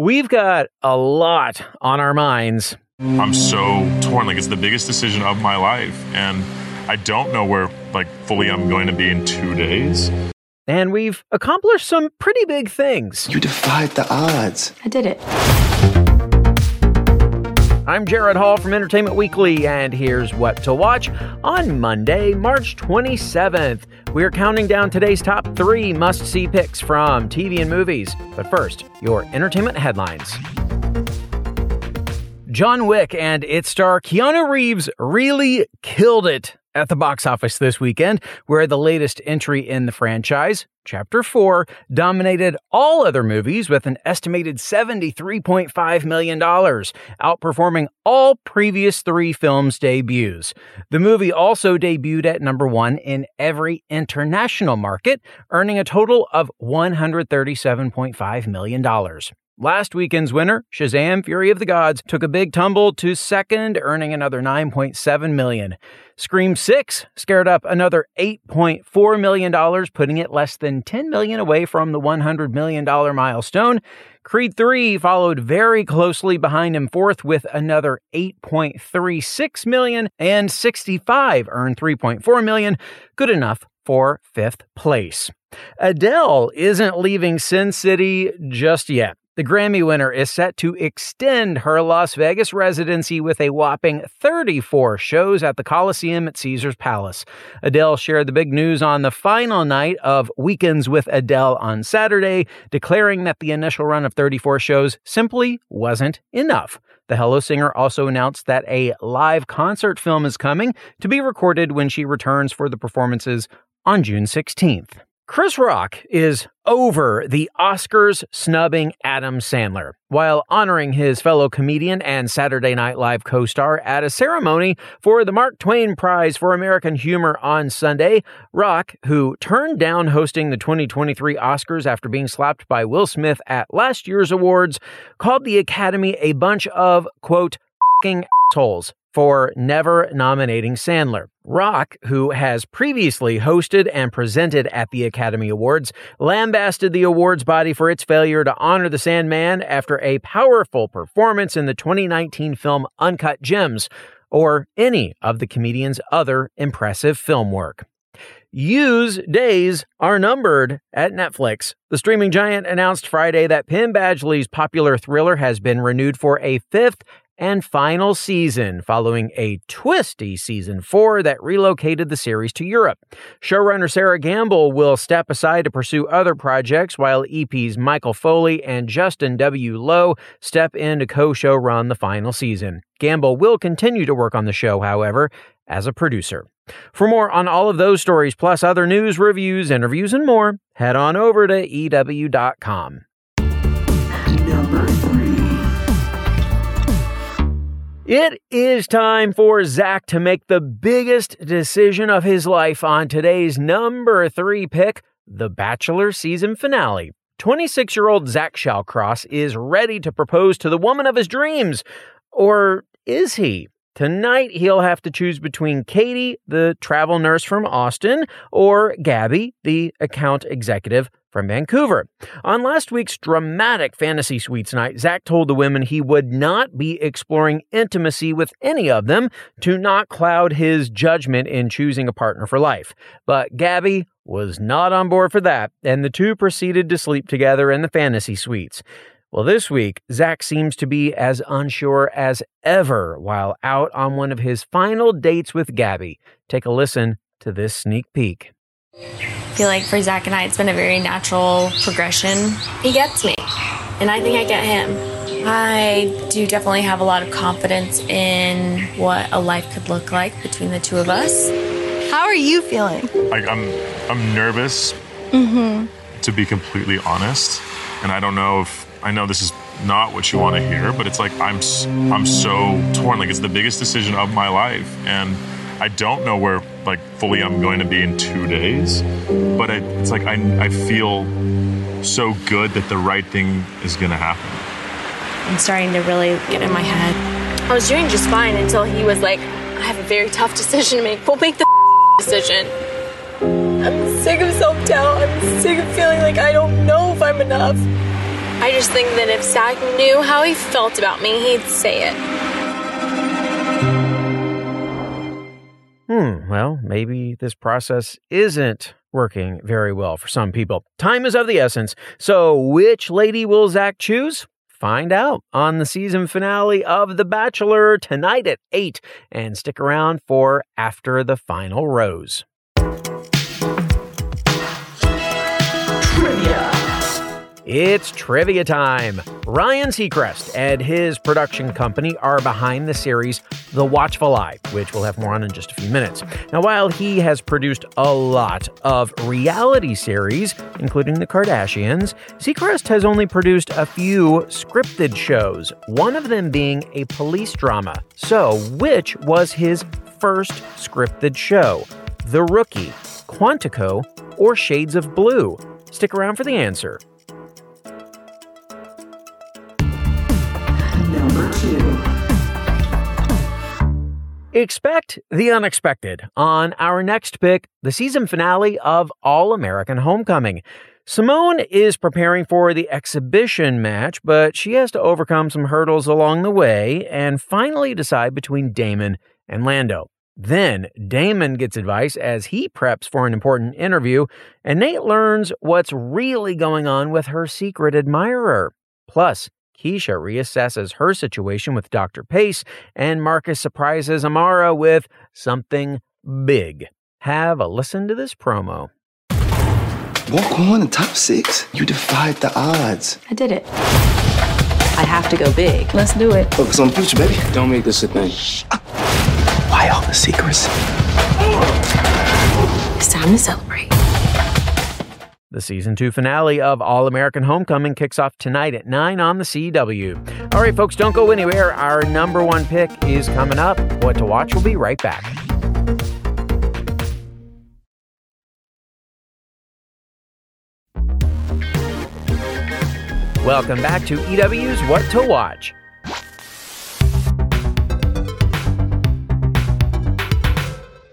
We've got a lot on our minds. I'm so torn. Like it's the biggest decision of my life, and I don't know where like fully I'm going to be in two days. And we've accomplished some pretty big things. You defied the odds. I did it. I'm Gerrad Hall from Entertainment Weekly, and here's what to watch on Monday, March 27th. We're counting down today's top three must see picks from TV and movies. But first, your entertainment headlines. John Wick and its star Keanu Reeves really killed it at the box office this weekend, where the latest entry in the franchise, Chapter 4, dominated all other movies with an estimated $73.5 million, outperforming all previous three films' debuts. The movie also debuted at number one in every international market, earning a total of $137.5 million. Last weekend's winner, Shazam Fury of the Gods, took a big tumble to second, earning another 9.7 million. Scream 6 scared up another 8.4 million dollars, putting it less than 10 million away from the 100 million dollar milestone. Creed 3 followed very closely behind him fourth with another 8.36 million and 65 earned 3.4 million, good enough for fifth place. Adele isn't leaving Sin City just yet. The Grammy winner is set to extend her Las Vegas residency with a whopping 34 shows at the Coliseum at Caesars Palace. Adele shared the big news on the final night of Weekends with Adele on Saturday, declaring that the initial run of 34 shows simply wasn't enough. The Hello Singer also announced that a live concert film is coming to be recorded when she returns for the performances on June 16th. Chris Rock is over the Oscars snubbing Adam Sandler while honoring his fellow comedian and Saturday Night Live co star at a ceremony for the Mark Twain Prize for American Humor on Sunday. Rock, who turned down hosting the 2023 Oscars after being slapped by Will Smith at last year's awards, called the Academy a bunch of, quote, assholes for never nominating Sandler. Rock, who has previously hosted and presented at the Academy Awards, lambasted the awards body for its failure to honor the Sandman after a powerful performance in the 2019 film Uncut Gems, or any of the comedian's other impressive film work. You's days are numbered at Netflix. The streaming giant announced Friday that Penn Badgley's popular thriller has been renewed for a fifth and final season following a twisty season four that relocated the series to Europe. Showrunner Sarah Gamble will step aside to pursue other projects while EPs Michael Foley and Justin W. Lowe step in to co show run the final season. Gamble will continue to work on the show, however, as a producer. For more on all of those stories, plus other news, reviews, interviews, and more, head on over to EW.com. Number It is time for Zach to make the biggest decision of his life on today's number three pick, The Bachelor season finale. 26 year old Zach Shallcross is ready to propose to the woman of his dreams. Or is he? Tonight, he'll have to choose between Kaity, the travel nurse from Austin, or Gabi, the account executive from Vancouver. On last week's dramatic fantasy suites night, Zach told the women he would not be exploring intimacy with any of them to not cloud his judgment in choosing a partner for life. But Gabi was not on board for that, and the two proceeded to sleep together in the fantasy suites. Well, this week, Zach seems to be as unsure as ever while out on one of his final dates with Gabi. Take a listen to this sneak peek. I feel like for Zach and I, it's been a very natural progression. He gets me, and I think I get him. I do definitely have a lot of confidence in what a life could look like between the two of us. How are you feeling? Like I'm I'm nervous Mm-hmm. to be completely honest, and I don't know if I know this is not what you want to hear, but it's like I'm I'm so torn. Like it's the biggest decision of my life, and I don't know where like fully I'm going to be in two days. But it, it's like I I feel so good that the right thing is going to happen. I'm starting to really get in my head. I was doing just fine until he was like, I have a very tough decision to make. We'll make the decision. I'm sick of self doubt. I'm sick of feeling like I don't know if I'm enough. I just think that if Zach knew how he felt about me, he'd say it. Hmm, well, maybe this process isn't working very well for some people. Time is of the essence. So, which lady will Zach choose? Find out on the season finale of The Bachelor tonight at 8 and stick around for After the Final Rose. It's trivia time. Ryan Seacrest and his production company are behind the series The Watchful Eye, which we'll have more on in just a few minutes. Now, while he has produced a lot of reality series, including The Kardashians, Seacrest has only produced a few scripted shows, one of them being a police drama. So, which was his first scripted show? The Rookie, Quantico, or Shades of Blue? Stick around for the answer. Expect the unexpected on our next pick, the season finale of All American Homecoming. Simone is preparing for the exhibition match, but she has to overcome some hurdles along the way and finally decide between Damon and Lando. Then Damon gets advice as he preps for an important interview, and Nate learns what's really going on with her secret admirer. Plus, Keisha reassesses her situation with Dr. Pace, and Marcus surprises Amara with something big. Have a listen to this promo. Walk on in top six. You defied the odds. I did it. I have to go big. Let's do it. Focus on the future, baby. Don't make this a thing. Why all the secrets? It's time to celebrate. The season two finale of All American Homecoming kicks off tonight at 9 on the CW. All right, folks, don't go anywhere. Our number one pick is coming up. What to watch will be right back. Welcome back to EW's What to Watch.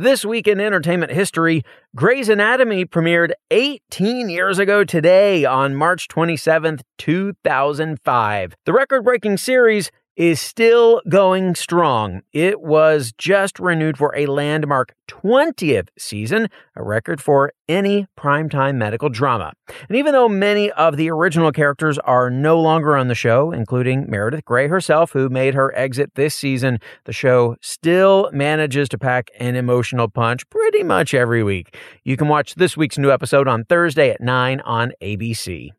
This week in entertainment history, Grey's Anatomy premiered 18 years ago today on March 27th, 2005. The record breaking series is still going strong. It was just renewed for a landmark 20th season, a record for any primetime medical drama. And even though many of the original characters are no longer on the show, including Meredith Grey herself, who made her exit this season, the show still manages to pack an emotional punch pretty much every week. You can watch this week's new episode on Thursday at 9 on ABC.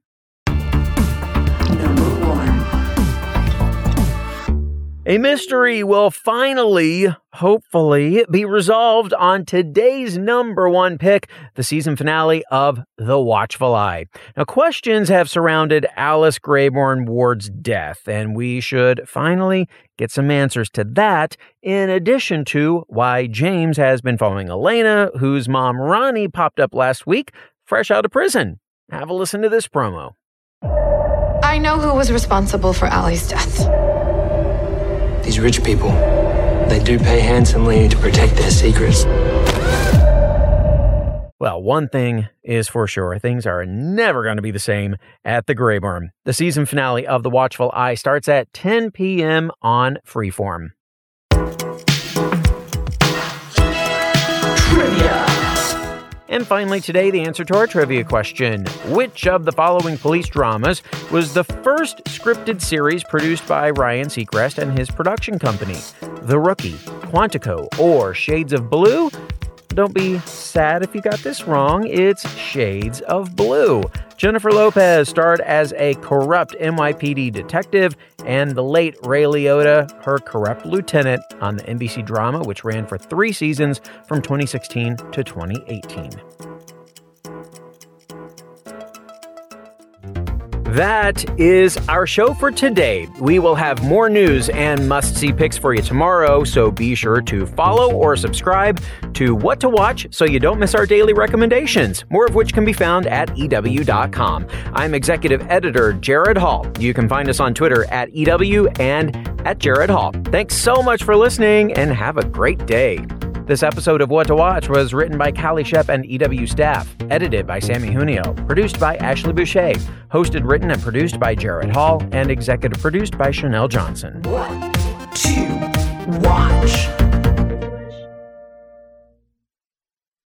A mystery will finally, hopefully, be resolved on today's number one pick, the season finale of The Watchful Eye. Now, questions have surrounded Alice Greybourne Ward's death, and we should finally get some answers to that, in addition to why James has been following Elena, whose mom Ronnie popped up last week, fresh out of prison. Have a listen to this promo. I know who was responsible for Allie's death. These rich people, they do pay handsomely to protect their secrets. Well, one thing is for sure things are never going to be the same at the Greybourne. The season finale of The Watchful Eye starts at 10 p.m. on Freeform. And finally, today, the answer to our trivia question Which of the following police dramas was the first scripted series produced by Ryan Seacrest and his production company? The Rookie, Quantico, or Shades of Blue? Don't be sad if you got this wrong. It's Shades of Blue. Jennifer Lopez starred as a corrupt NYPD detective, and the late Ray Liotta, her corrupt lieutenant, on the NBC drama, which ran for three seasons from 2016 to 2018. That is our show for today. We will have more news and must see picks for you tomorrow, so be sure to follow or subscribe to What to Watch so you don't miss our daily recommendations, more of which can be found at EW.com. I'm executive editor Gerrad Hall. You can find us on Twitter at EW and at Gerrad Hall. Thanks so much for listening and have a great day. This episode of What to Watch was written by Calie Schepp and EW staff, edited by Samee Junio, produced by Ashley Boucher, hosted, written, and produced by Gerrad Hall, and executive produced by Chanelle Johnson. What to Watch.